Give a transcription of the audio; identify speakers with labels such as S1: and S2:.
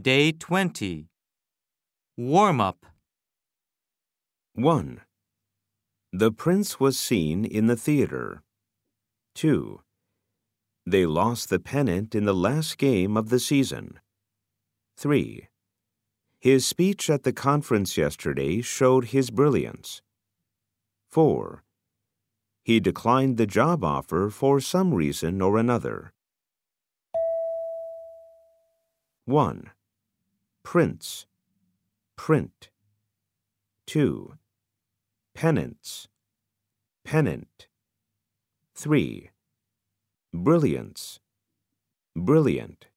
S1: Day 20. Warm up.
S2: 1. The prince was seen in the theater. 2. They lost the pennant in the last game of the season. 3. His speech at the conference yesterday showed his brilliance. 4. He declined the job offer for some reason or another. 1. Prince, print. 2. Penance, pennant. 3. Brilliance, brilliant.